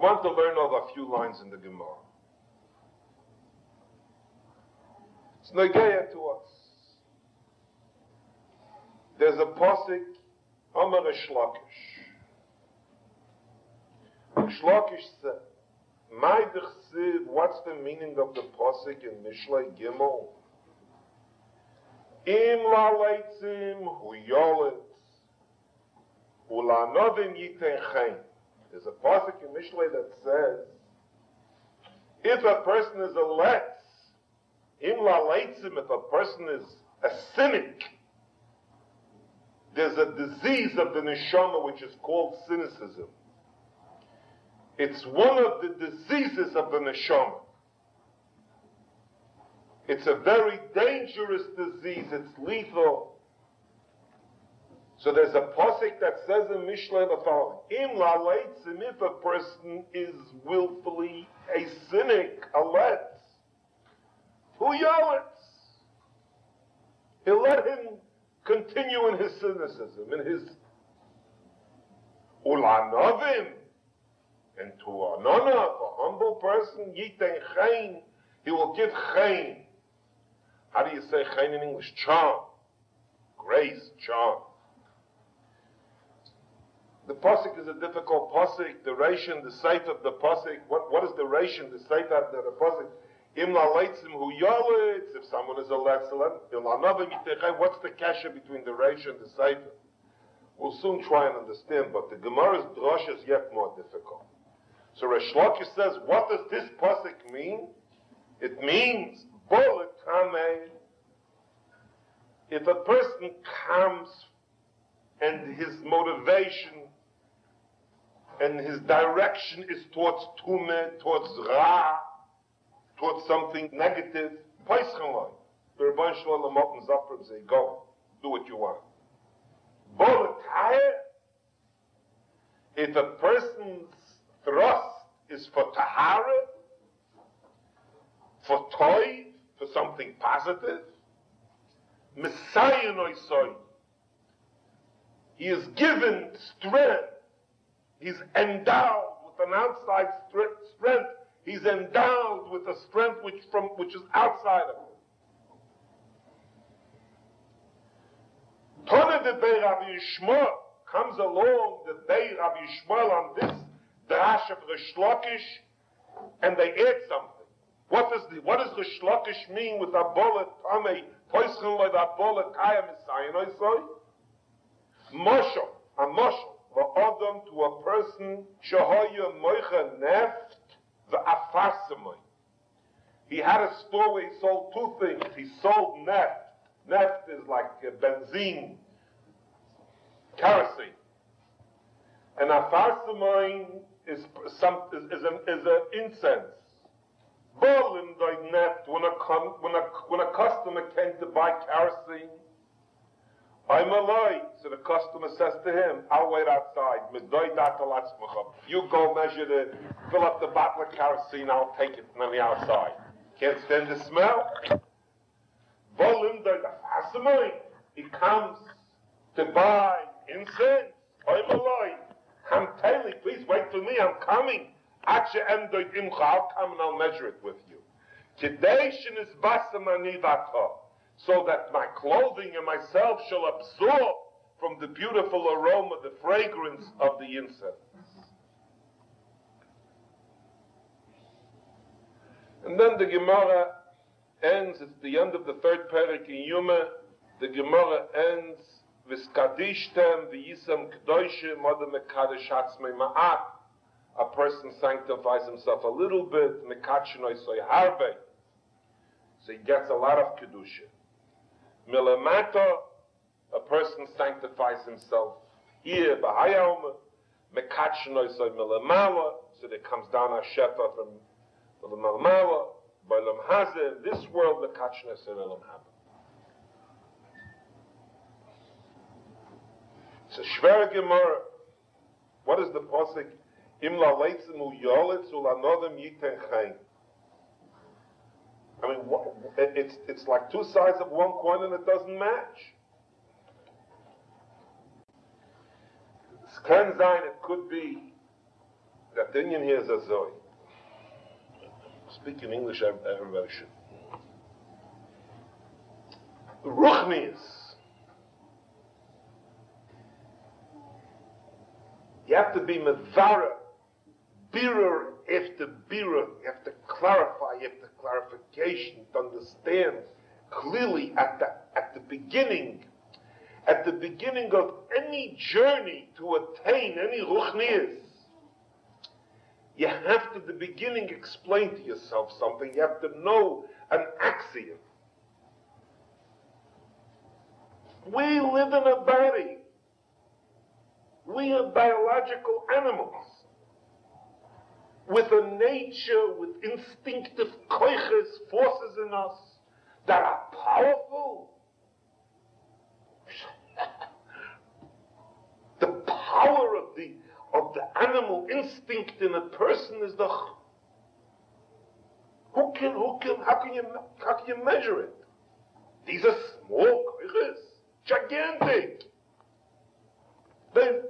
want to learn over a few lines in the Gemara. It's Negeya to us. There's a posik, Amar Shlakish. Shlakish said, Siv, what's the meaning of the posik in Mishlei Gimel? Im la leitzim hu yolet, hu la novim yiten chen. There's a posik in Mishlei that says, if a person is a letz, im la leitzim, if a person is a cynic, there's a disease of the neshama which is called cynicism. It's one of the diseases of the neshama. It's a very dangerous disease. It's lethal. So there's a posik that says in Mishlei the following: Im la'leitzim, if a person is willfully a cynic, a let, who yellets? He'll let him continue in his cynicism, in his ulanovim, and to a nona, a humble person, chayin, he will give chayin. How do you say chayin in English? Charm. Grace, charm. The posik is a difficult posik. The ration, the site of the posik. What, what is the ration, the site of the, posik? Im la leitzim hu yolitz, if someone is a letzelim, il another mitechai, what's the kasha between the ration and the site? We'll soon try and understand, but the Gemara's drush is yet more difficult. So Resh Lakish says, what does this pasuk mean? It means, if a person comes and his motivation and his direction is towards tume, towards ra, towards something negative, paischenloi. The Rabban Shalom opens up and go, do what you want. Boletaya, if a person's thrust is for tahara, for toy, for something positive, Messiah soy. He is given strength. He's endowed with an outside strength. He's endowed with a strength which from which is outside of him. Tone de Bei Rabbi Yishmael comes along the Bei Rabbi Yishmael on this Drash of Resh Lakish, and they add something. What does the, what does Resh Lakish mean with Abola Tame Poischen Loi Abola Kaya Messiah Soy? Moshe, a Moshe, Adam to a person Shahoya Moicha Neft V'Afarsamoy. He had a store where he sold two things. He sold neft. Neft is like uh, benzene, kerosene. And afarsamoin is some is, is an is an incense. Berlin neft when a when a when a customer came to buy kerosene. I'm alive. So the customer says to him, I'll wait outside. You go measure the, fill up the bottle of kerosene, I'll take it from the outside. Can't stand the smell. He comes to buy incense. I'm alive. I'm telling please wait for me, I'm coming. I'll come and I'll measure it with you. So that my clothing and myself shall absorb from the beautiful aroma, the fragrance of the incense. And then the Gemara ends, it's the end of the third parak in Yuma, the Gemara ends, Viskadishtem v'yisam k'doishim adem mekadosh atzmei ma'at. A person sanctifies himself a little bit, mekachinoi soy harbe. So he gets a lot of kedusha. Milamata, a person sanctifies himself here, b'hayom, mekachinoi soy milamala, so there comes down a shefa from milamala, b'olam hazeh, this world, mekachinoi soy milam haba. It's a schwer Gemara. What is the posik? Im la leitzim yoletz ulanodem yiten chayin. I mean, what, it's, it's like two sides of one coin and it doesn't match. Ken it could be that Indian here is a Zoe. Speaking English, everybody should. Ruchnius. You have to be Mavara, Birur after Birur. You have to clarify, clarification to understand clearly at the, at the beginning, at the beginning of any journey to attain any Ruchnius, you have to, the beginning, explain to yourself something. You have to know an axiom. We live in a body. We are biological animals with a nature, with instinctive koiches, forces in us that are powerful. the power of the of the animal instinct in a person is the who can who can how can you how can you measure it? These are small koiches gigantic. They,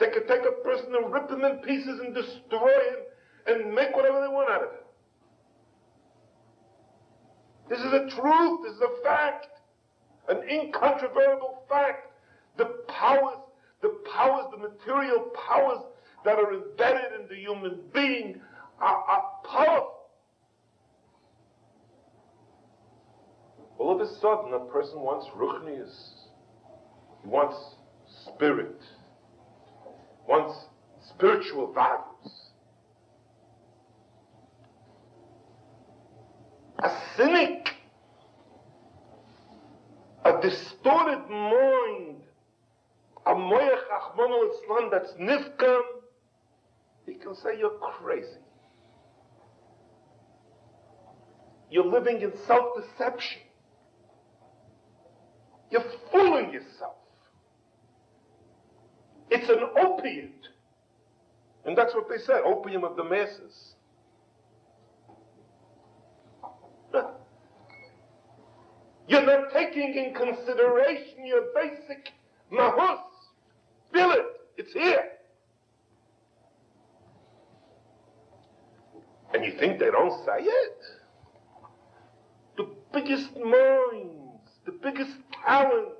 they could take a person and rip him in pieces and destroy him and make whatever they want out of him. This is a truth, this is a fact, an incontrovertible fact. The powers, the powers, the material powers that are embedded in the human being are, are powerful. All of a sudden, a person wants ruchnius. He wants spirit. Wants spiritual values. A cynic, a distorted mind, a moyach achmon Islam that's nifkam, he can say you're crazy. You're living in self-deception. You're fooling yourself. It's an opiate. And that's what they said, opium of the masses. You're not taking in consideration your basic mahus. Feel it. It's here. And you think they don't say it? The biggest mind the biggest talents,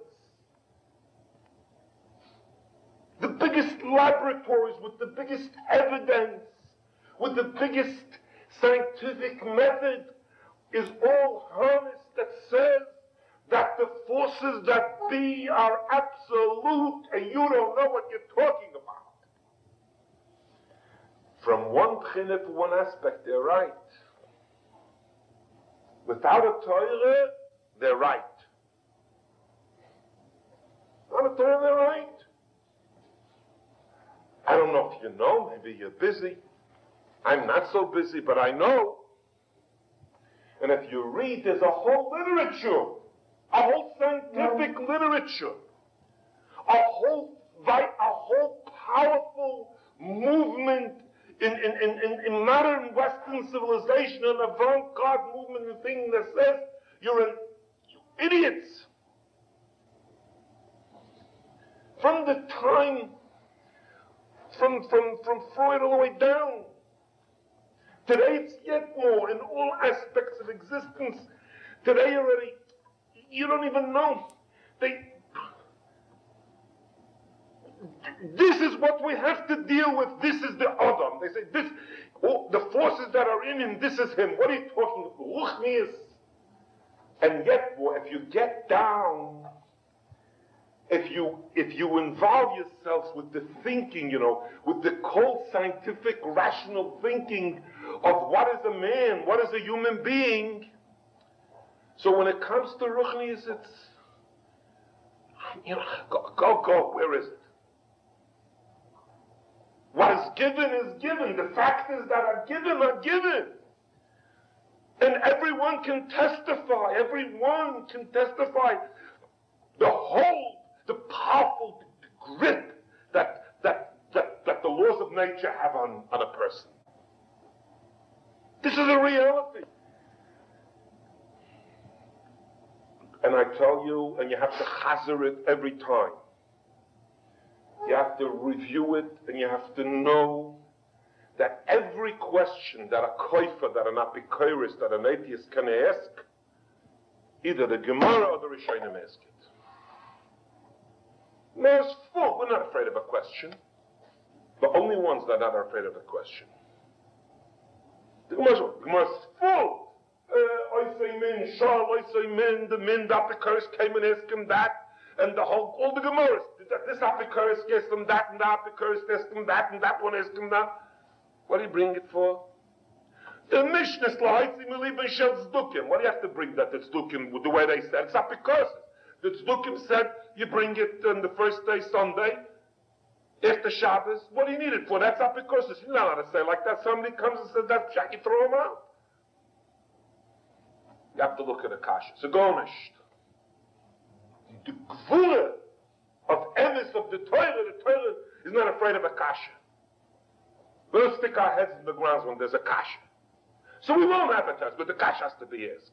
the biggest laboratories with the biggest evidence, with the biggest scientific method is all harnessed that says that the forces that be are absolute and you don't know what you're talking about. From one pchina to one aspect, they're right. Without a Torah, they're right. On a Torah, they're right. I don't know if you know, maybe you're busy. I'm not so busy, but I know. And if you read, there's a whole literature, a whole scientific literature, a whole, a whole powerful movement in, in, in, in, modern Western civilization, an avant-garde movement, the thing that says you're an you idiots. from the time, from, from, from Freud all the way down. Today it's yet more in all aspects of existence. Today already, you don't even know. They, this is what we have to deal with. This is the Adam. They say this, oh, the forces that are in him, this is him. What are you talking about? Ruchnius. And yet, more, if you get down if you if you involve yourselves with the thinking, you know, with the cold scientific rational thinking of what is a man, what is a human being. So when it comes to Ruchnius, it's you know, go, go, go, where is it? What is given is given. The factors that are given are given. And everyone can testify. Everyone can testify. The whole the powerful grip that, that, that, that the laws of nature have on, on a person. This is a reality. And I tell you, and you have to hazard it every time. You have to review it, and you have to know that every question that a koifer, that an apikoris, that an atheist can ask, either the Gemara or the Rishonim ask it. There's full. We're not afraid of a question. The only ones that are not afraid of a question. The Gemara's full. I say men, shal, I say men, the min, the apikoris came and asked him that, and the whole, all the Gemaras, this apikoris asked him that, and the apikoris asked him that, and that one asked him that. What do you bring it for? The Mishnah Slahaitzi Milibin Shel Tzdukim. What do you have to bring that it's Tzdukim the way they said? It's because the Tzdukim said you bring it on the first day, Sunday, after Shabbos. What do you need it for? That's not because you're not to say like that. Somebody comes and says that, Jack, you throw him out. You have to look at Akasha. kasha. So gonished. The gvura of emes of the Torah, the Torah is not afraid of Akasha. We don't stick our heads in the ground when there's Akasha. So we won't advertise, but the kasha has to be asked.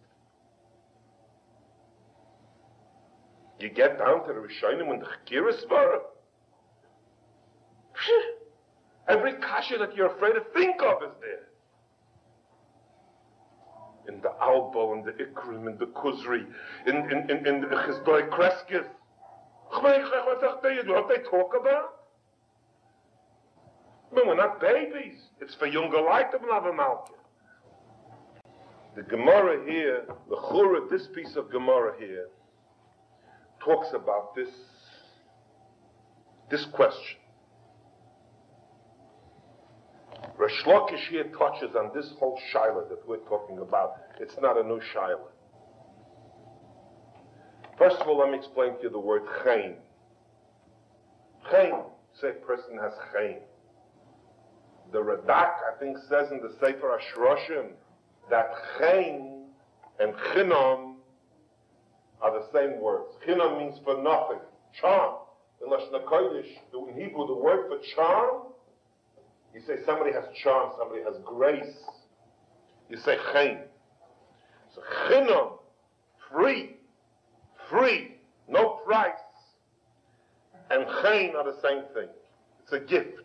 You get down to the Rishonim when the Chakiris were. Every kasha that you're afraid to think of is there. In the Albo, in the Ikrim, in the Kuzri, in, in, in, in the Chizdoi Kreskis. What they talk about? But we're not babies. It's for younger light of Malka. The Gemara here, the Chura, this piece of Gemara here, talks about this, this question. Resh Lakish here touches on this whole Shiloh that we're talking about. It's not a new Shiloh. First of all, let me explain to you the word chayin. Chayin, say a person has chayin. The Radak, I think, says in the Sefer Ashroshim that chayin and chinom are the same words. Chinom means for nothing, charm. In Lashon Kodesh, in Hebrew, the word for charm, you say somebody has charm, somebody has grace. You say chayin. So chinom, free, free, no price, and chayin are the same thing. It's a gift.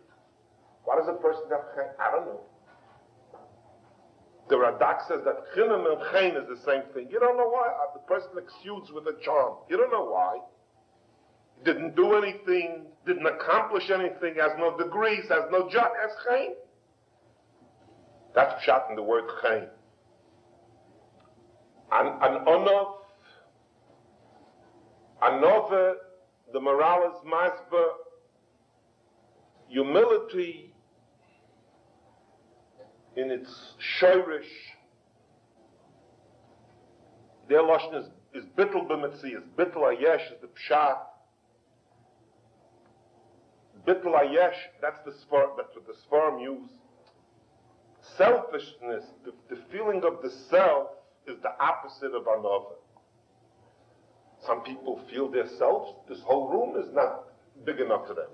Why does a person have chen? I don't know. The Radak says that chinam and chen is the same thing. You don't know why. Uh, the person exudes with a charm. You don't know why. he Didn't do anything, didn't accomplish anything, has no degrees, has no job, has chen. That's shot in the word chen. An, an onof, another, the morales masber, humility in its shirish, their lashon is, is bittel b'mitzi, is bittel ayesh, is the pshat. Bittel ayesh, that's the svar, that's what the svarm use. Selfishness, the, the feeling of the self, is the opposite of another. Some people feel their selves, this whole room is not big enough for them.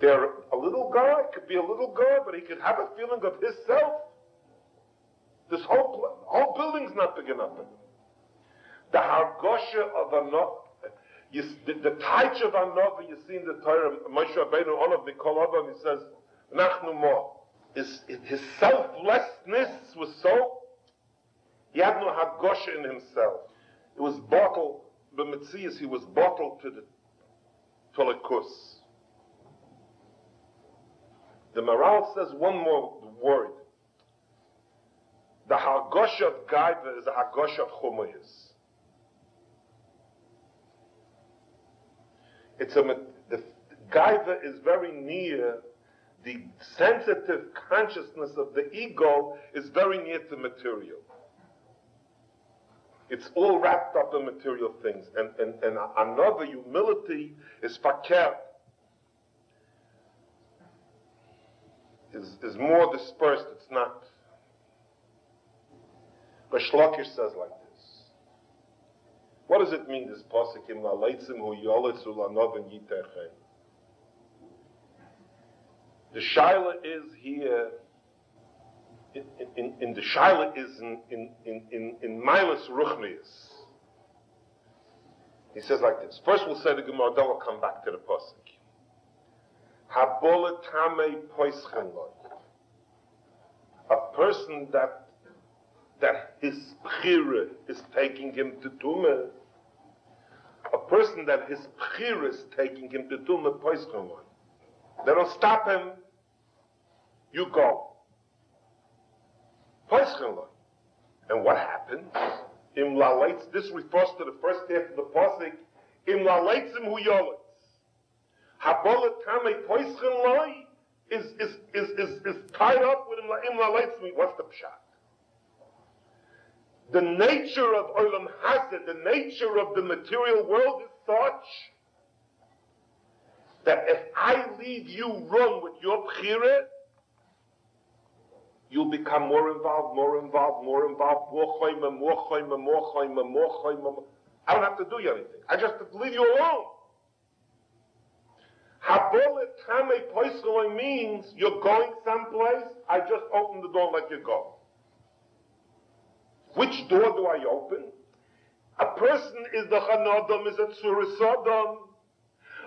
They're a little guy, could be a little guy, but he could have a feeling of his self. This whole whole building's not big enough. The hargosha of a you, the, the taich of Anova you see in the Torah, Moshe Rabbeinu, all of the Kol he says, Nachnu Mo. His, his selflessness was so, he had no hargosha in himself. It was bottled, the Metzias, he was bottled to the Tolikus. The Maharal says one more word. The Hagosh of Gaiva is the Hagosh of Chumayas. It's a, the Gaiva is very near, the sensitive consciousness of the ego is very near to material. It's all wrapped up in material things. And, and, and another humility is fakir, is, is more dispersed, it's not. But Shlokish says like this. What does it mean, this pasuk, im laleitzim hu yoletzu lanovin yiterchen? The Shaila is here, in, in, in the Shaila is in, in, in, in, in Milas Ruchnius. He says like this. First we'll say the Gemara, then we'll come back to the pasuk. A person that that his pchira is taking him to tumah. A person that his pchira is taking him to tumah poischenloi. They don't stop him. You go. Poischenloi. And what happens? Im lalates, this refers to the first half of the pasuk. Im lalates im huyolitz. Habolet tame poischen loy is, is, is, is, is tied up with im lalates im What's the pshat? The nature of Olam Hazeh, the nature of the material world is such that if I leave you run with your pchire, you'll become more involved, more involved, more involved, more choyma, more choyma, more choyma, more choyma. I don't have to do you anything. I just leave you alone. Habolet tame poisroi means you're going someplace, I just open the door and let you go. Which door do I open? A person is the chanodom, is a tsurisodom.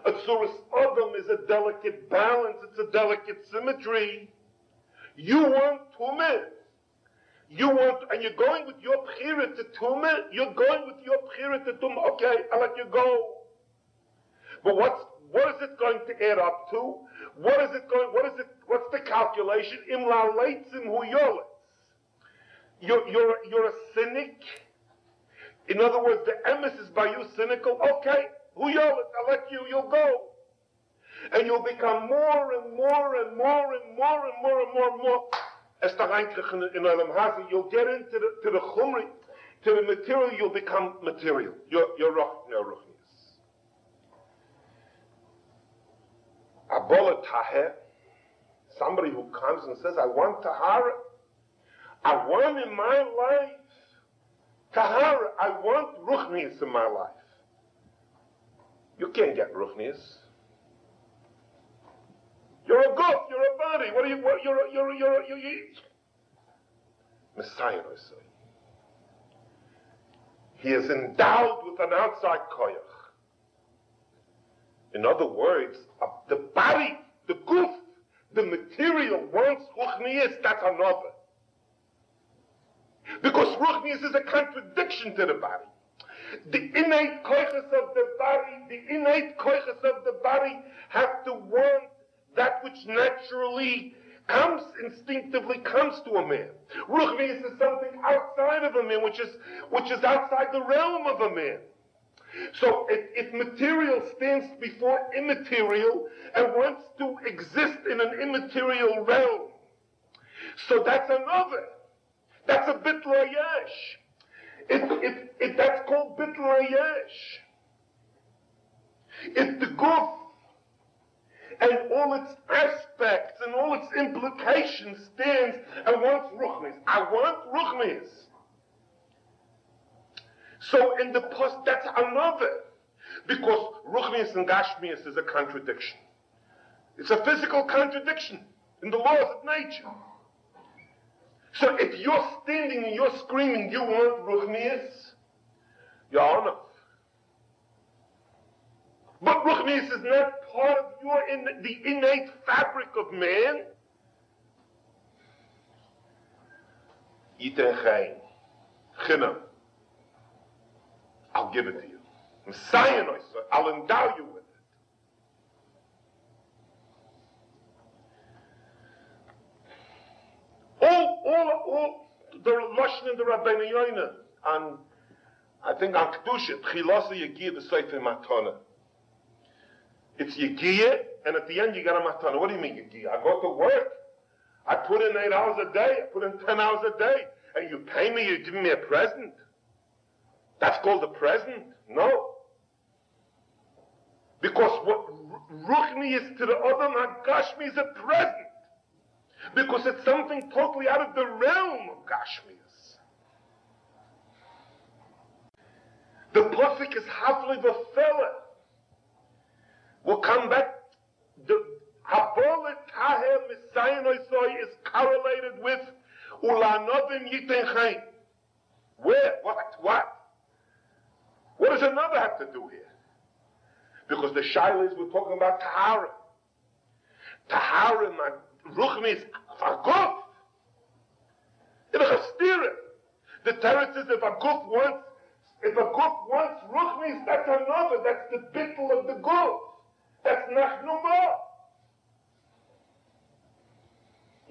A tsurisodom is a delicate balance, it's a delicate symmetry. You want tumah. You want, and you're going with your pchira to tumah. You're going with your pchira to tumah. Okay, I'll let you go. But what's what is it going to add up to? What is it going? What is it? What's the calculation? Im la'leitzim hu You're you're you're a cynic. In other words, the emes is by you cynical. Okay, hu I'll let you. You'll go and you'll become more and more and more and more and more and more and more. As in Olam Hazi, you'll get into the, to the chumri, to the material, you'll become material. You're, you're ruchnius. Abola taher, somebody who comes and says, I want tahara. I want in my life tahara. I want ruchnius in my life. You can't get ruchnius. You're a goof. You're a body. What are you? What, you're, you're, you're, you're, you're, Messiah, I say. He is endowed with an outside koyach. In other words, uh, the body, the goof, the material wants ruchnias, that's another. Because ruchnias is a contradiction to the body. The innate koiches of the body, the innate koiches of the body have to want that which naturally comes instinctively comes to a man. Ruchnius is something outside of a man, which is which is outside the realm of a man. So if, material stands before immaterial and wants to exist in an immaterial realm, so that's another. That's a bitlayesh. If, if, if that's called bitlayesh. If the goof and all its aspects and all its implications stands and wants ruchnis. I want ruchnis. So in the post, that's another. Because ruchnis and gashmias is a contradiction. It's a physical contradiction in the laws of nature. So if you're standing and you're screaming, you want ruchnias, you're on but ruchnius is not part of your in, the innate fabric of man. Yiten Chinam. I'll give it to you. Messiah, I'll endow you with it. All, all, all, the Lashon and the Rabbeinu Yoina, on, I think on Kedusha, Tchilasa Yagir, the Sefer Matana. It's Yigiyah, and at the end you got a matana. What do you mean Yigiyah? I go to work. I put in eight hours a day. I put in ten hours a day. And you pay me, you're giving me a present. That's called the present? No. Because what Ruchni is to the other Gashmi is a present. Because it's something totally out of the realm of Gashmias. The Pasuk is Havli Vafela. We'll come back. The Habolet Taher Messiah is correlated with Ulanovim Yiten Where? What? What? What does another have to do here? Because the Shilas we're talking about Tahara. Taharim and Ruchnis for Guf. In a Chastira. The Torah says if a Guf wants, if a Guf wants Ruchnis, that's another, that's the bittle of the Guf. That's Nachnumah.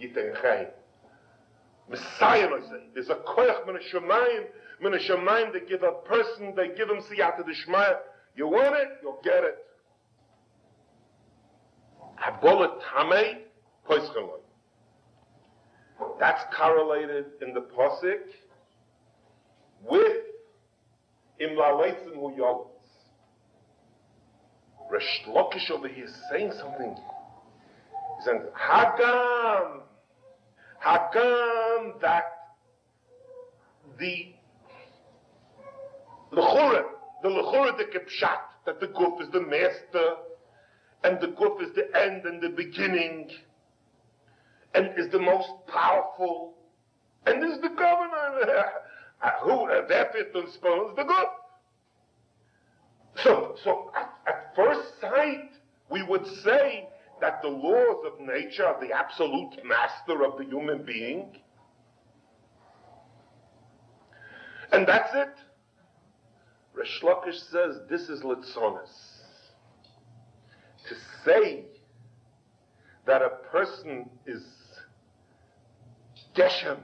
Yiten Chaim. Messiah, I say. There's a koyach min shemayim, min they give a person, they give him siyata d'shmaya. You want it, you'll get it. Habolet tamei, poischeloi. That's correlated in the posik with imla leitzim hu yolitz. Resh Lakish over here is saying something. He's saying, Hagam, Hagam that the Lechura, the Lechura the Kipshat, that the Guf is the master, and the Guf is the end and the beginning, and is the most powerful, and is the governor. Who, uh, therefore, the Guf. So, so at, at first sight, we would say that the laws of nature are the absolute master of the human being. And that's it. Resh Lakish says this is litzonis. To say that a person is geshem,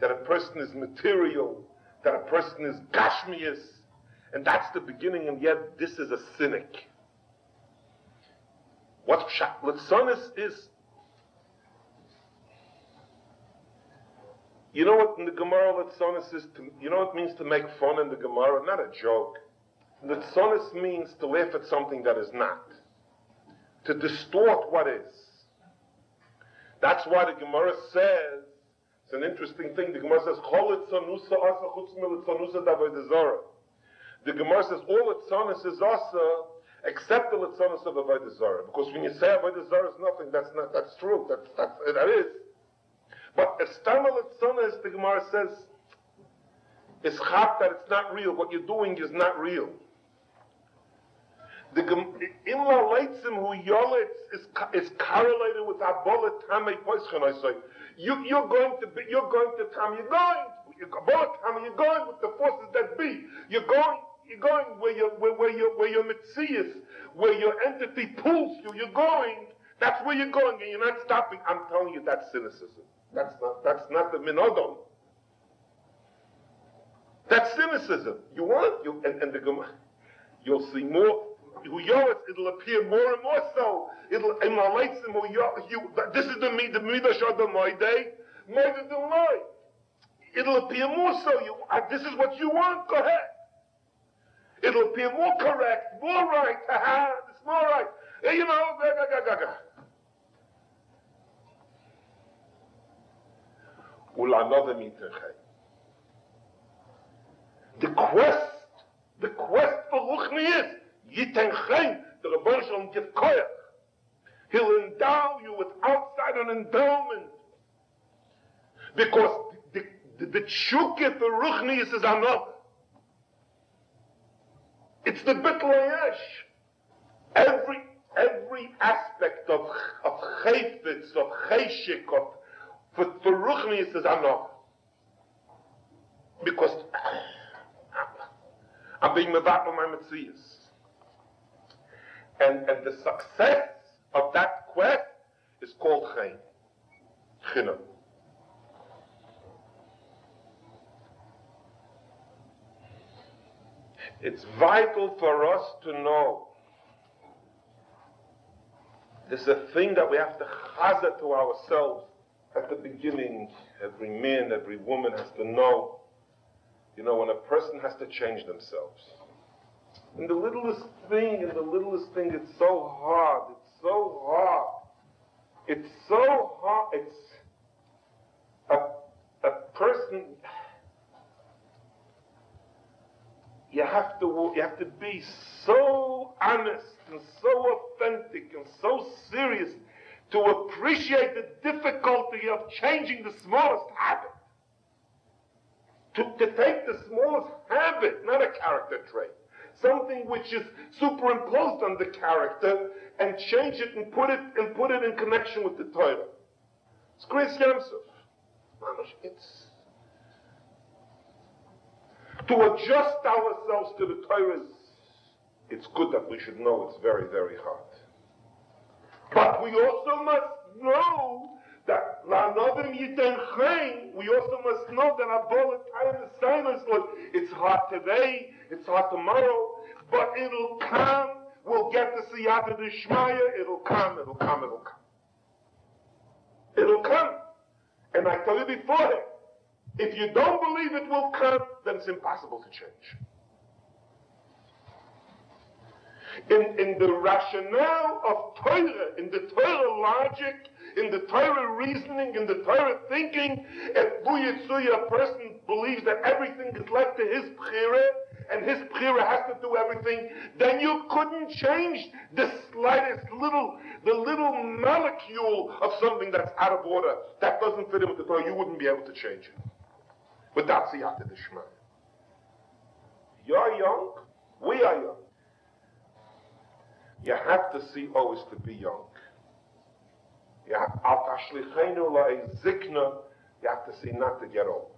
that a person is material, that a person is gashmius, and that's the beginning, and yet this is a cynic. What Litzonis is, you know what in the Gemara Litzonis is, to, you know what it means to make fun in the Gemara? Not a joke. Litzonis means to laugh at something that is not, to distort what is. That's why the Gemara says, it's an interesting thing, the Gemara says, the Gemara says all Litzonis is asa, except the Litzonis of Avodah Zarah. Because when you say Avodah Zarah is nothing, that's not, that's true. That's, that's, that is. But Estama Litzonis, the Gemara says, is chap that it's not real. What you're doing is not real. The Imla Leitzim who Yolitz is, is correlated with Abolet Tamei Poischan, I say. You, you're going to be, you're going to Tam, you're going, you're, you're going with the forces that be. You're going you're going where your where, where your where your mitzias, where your entity pulls you. You're going. That's where you're going, and you're not stopping. I'm telling you, that's cynicism. That's not that's not the minodon. That's cynicism. You want you and, and the you'll see more. It'll appear more and more so. It'll in my you. This is the the of the moide. It'll appear more so. You. This is what you want. Go ahead. It'll appear more correct, more right. Ha it's more right. You know, ga. The quest, the quest for Ruchni is, Yiten the Rebbe Shalom give koyach. He'll endow you with outside an endowment. Because the, the, the, chukit, the Ruchni is another. It's the Bitlayesh. Every every aspect of of chayfetz, of chayshik, of for, for I'm not. Because I'm being mevat on my mitzvahs. And, and the success of that quest is called chayin. Chinam. It's vital for us to know there's a thing that we have to hazard to ourselves at the beginning. Every man, every woman has to know. You know, when a person has to change themselves. And the littlest thing, and the littlest thing, it's so hard. It's so hard. It's so hard. It's a, a person you have to you have to be so honest and so authentic and so serious to appreciate the difficulty of changing the smallest habit. To, to take the smallest habit, not a character trait, something which is superimposed on the character, and change it and put it and put it in connection with the Torah. It's Krias Yam Suf. It's to adjust ourselves to the Torah. It's good that we should know it's very, very hard. But we also must know that La'anovim Yiten Chayin, we also must know that Abola time is silence. It's hard today, it's hard tomorrow, but it'll come. We'll get the Siyata Dishmaya, it'll come, it'll come, it'll come. It'll come. And I told you before, if you don't believe it will come, then it's impossible to change. In, in the rationale of Torah, in the Torah logic, in the Torah reasoning, in the Torah thinking, if Buyitsuya, a person believes that everything is left to his Bchira, and his Bchira has to do everything, then you couldn't change the slightest little, the little molecule of something that's out of order, that doesn't fit in with the Torah, you wouldn't be able to change it. Without Siyata Dishma. You're young, we are young. You have to see always to be young. You have, to see not to get old.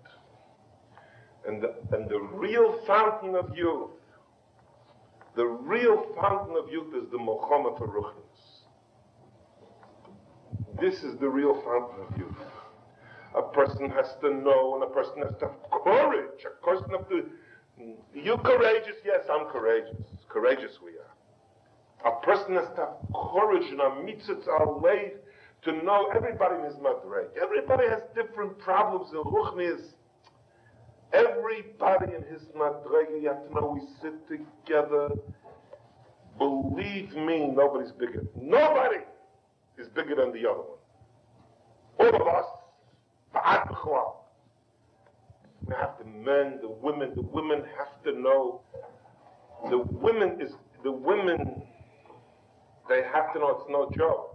And the, and the real fountain of youth, the real fountain of youth is the Mohammed Ruchnis. This is the real fountain of youth. A person has to know and a person has to have courage. A person has to, you courageous? Yes, I'm courageous. Courageous we are. A person has to have courage and a mitzvah aleif to know everybody in his madreg. Everybody has different problems in ruchnis. Everybody in his madreg, you have to know we sit together. Believe me, nobody's bigger. Nobody is bigger than the other one. All of us, we have the men, the women, the women have to know. The women is the women. They have to know it's no joke.